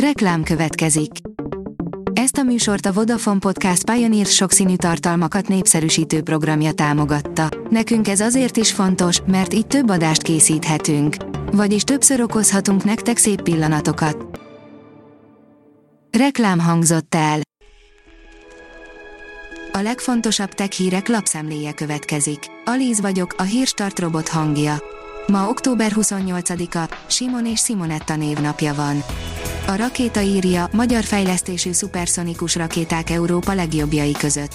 Reklám következik. Ezt a műsort a Vodafone Podcast Pioneer sokszínű tartalmakat népszerűsítő programja támogatta. Nekünk ez azért is fontos, mert így több adást készíthetünk. Vagyis többször okozhatunk nektek szép pillanatokat. Reklám hangzott el. A legfontosabb tech hírek lapszemléje következik. Alíz vagyok, a hírstart robot hangja. Ma október 28-a, Simon és Simonetta névnapja van. A rakéta írja, magyar fejlesztésű szuperszonikus rakéták Európa legjobbjai között.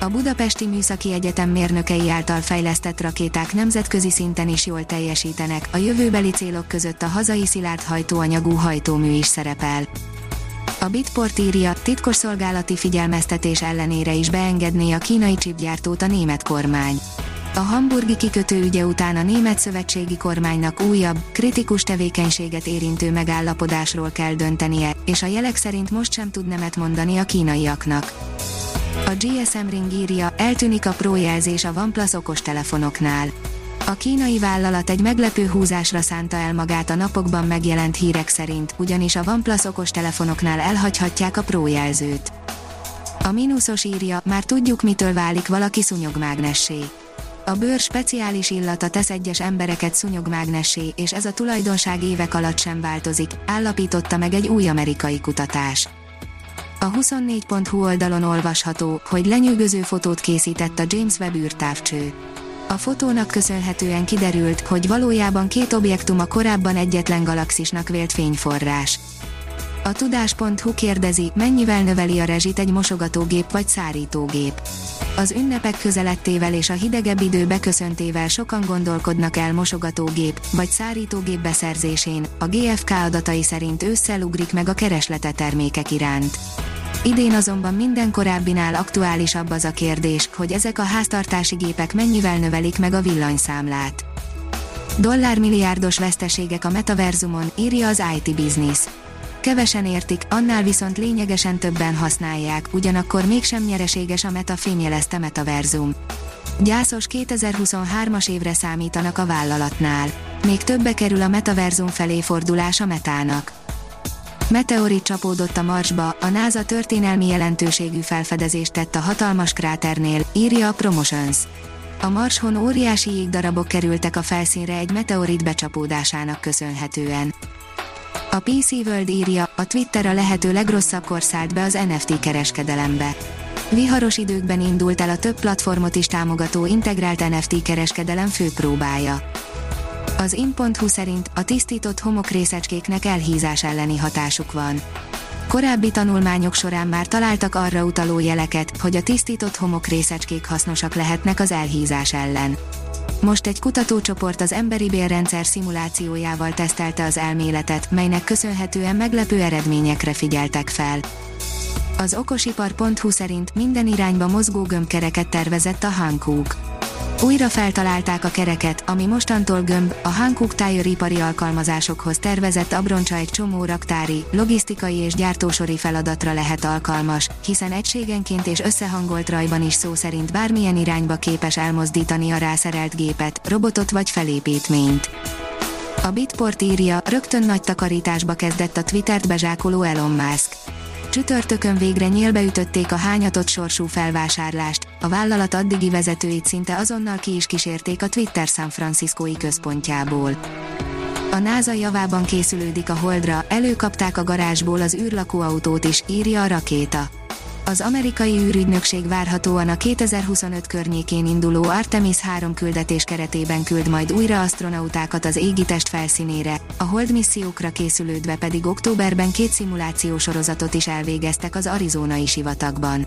A Budapesti Műszaki Egyetem mérnökei által fejlesztett rakéták nemzetközi szinten is jól teljesítenek, a jövőbeli célok között a hazai szilárd hajtóanyagú hajtómű is szerepel. A Bitport írja, titkos szolgálati figyelmeztetés ellenére is beengedné a kínai csipgyártót a német kormány. A hamburgi kikötő ügye után a német szövetségi kormánynak újabb, kritikus tevékenységet érintő megállapodásról kell döntenie, és a jelek szerint most sem tud nemet mondani a kínaiaknak. A GSM Ring írja, eltűnik a Pro jelzés a OnePlus okostelefonoknál. A kínai vállalat egy meglepő húzásra szánta el magát a napokban megjelent hírek szerint, ugyanis a OnePlus okostelefonoknál elhagyhatják a Pro jelzőt. A mínuszos írja, már tudjuk mitől válik valaki szúnyogmágnessé. A bőr speciális illata tesz egyes embereket szúnyogmágnessé, és ez a tulajdonság évek alatt sem változik, állapította meg egy új amerikai kutatás. A 24.hu oldalon olvasható, hogy lenyűgöző fotót készített a James Webb űrtávcső. A fotónak köszönhetően kiderült, hogy valójában két objektum a korábban egyetlen galaxisnak vélt fényforrás. A tudás.hu kérdezi, mennyivel növeli a rezsit egy mosogatógép vagy szárítógép. Az ünnepek közelettével és a hidegebb idő beköszöntével sokan gondolkodnak el mosogatógép vagy szárítógép beszerzésén, a GFK adatai szerint ősszel ugrik meg a kereslete termékek iránt. Idén azonban minden korábbinál aktuálisabb az a kérdés, hogy ezek a háztartási gépek mennyivel növelik meg a villanyszámlát. Dollármilliárdos veszteségek a metaverzumon, írja az IT Business Kevesen értik, annál viszont lényegesen többen használják, ugyanakkor mégsem nyereséges a Meta fényjelezte Metaverzum. Gyászos 2023-as évre számítanak a vállalatnál. Még többe kerül a Metaverzum felé fordulás a Metának. Meteorit csapódott a Marsba, a NASA történelmi jelentőségű felfedezést tett a hatalmas kráternél, írja a Promotions. A Marshon óriási jégdarabok kerültek a felszínre egy meteorit becsapódásának köszönhetően. A PC World írja, a Twitter a lehető legrosszabbkor szállt be az NFT kereskedelembe. Viharos időkben indult el a több platformot is támogató integrált NFT kereskedelem főpróbája. Az in.hu szerint a tisztított homokrészecskéknek elhízás elleni hatásuk van. Korábbi tanulmányok során már találtak arra utaló jeleket, hogy a tisztított homokrészecskék hasznosak lehetnek az elhízás ellen. Most egy kutatócsoport az emberi bélrendszer szimulációjával tesztelte az elméletet, melynek köszönhetően meglepő eredményekre figyeltek fel. Az okosipar.hu szerint minden irányba mozgó gömbkereket tervezett a Hankook. Újra feltalálták a kereket, ami mostantól gömb, a Hankook Tire ipari alkalmazásokhoz tervezett abroncsa egy csomó raktári, logisztikai és gyártósori feladatra lehet alkalmas, hiszen egységenként és összehangolt rajban is szó szerint bármilyen irányba képes elmozdítani a rászerelt gépet, robotot vagy felépítményt. A Bitport írja, rögtön nagy takarításba kezdett a Twittert bezsákoló Elon Musk Csütörtökön végre nyílbe ütötték a hányatott sorsú felvásárlást, a vállalat addigi vezetőit szinte azonnal ki is kísérték a Twitter San Franciscoi központjából. A NASA javában készülődik a Holdra, előkapták a garázsból az űrlakóautót is, írja a rakéta. Az amerikai űrügynökség várhatóan a 2025 környékén induló Artemis 3 küldetés keretében küld majd újra astronautákat az égitest felszínére, a Hold missziókra készülődve pedig októberben két szimuláció sorozatot is elvégeztek az arizonai sivatagban.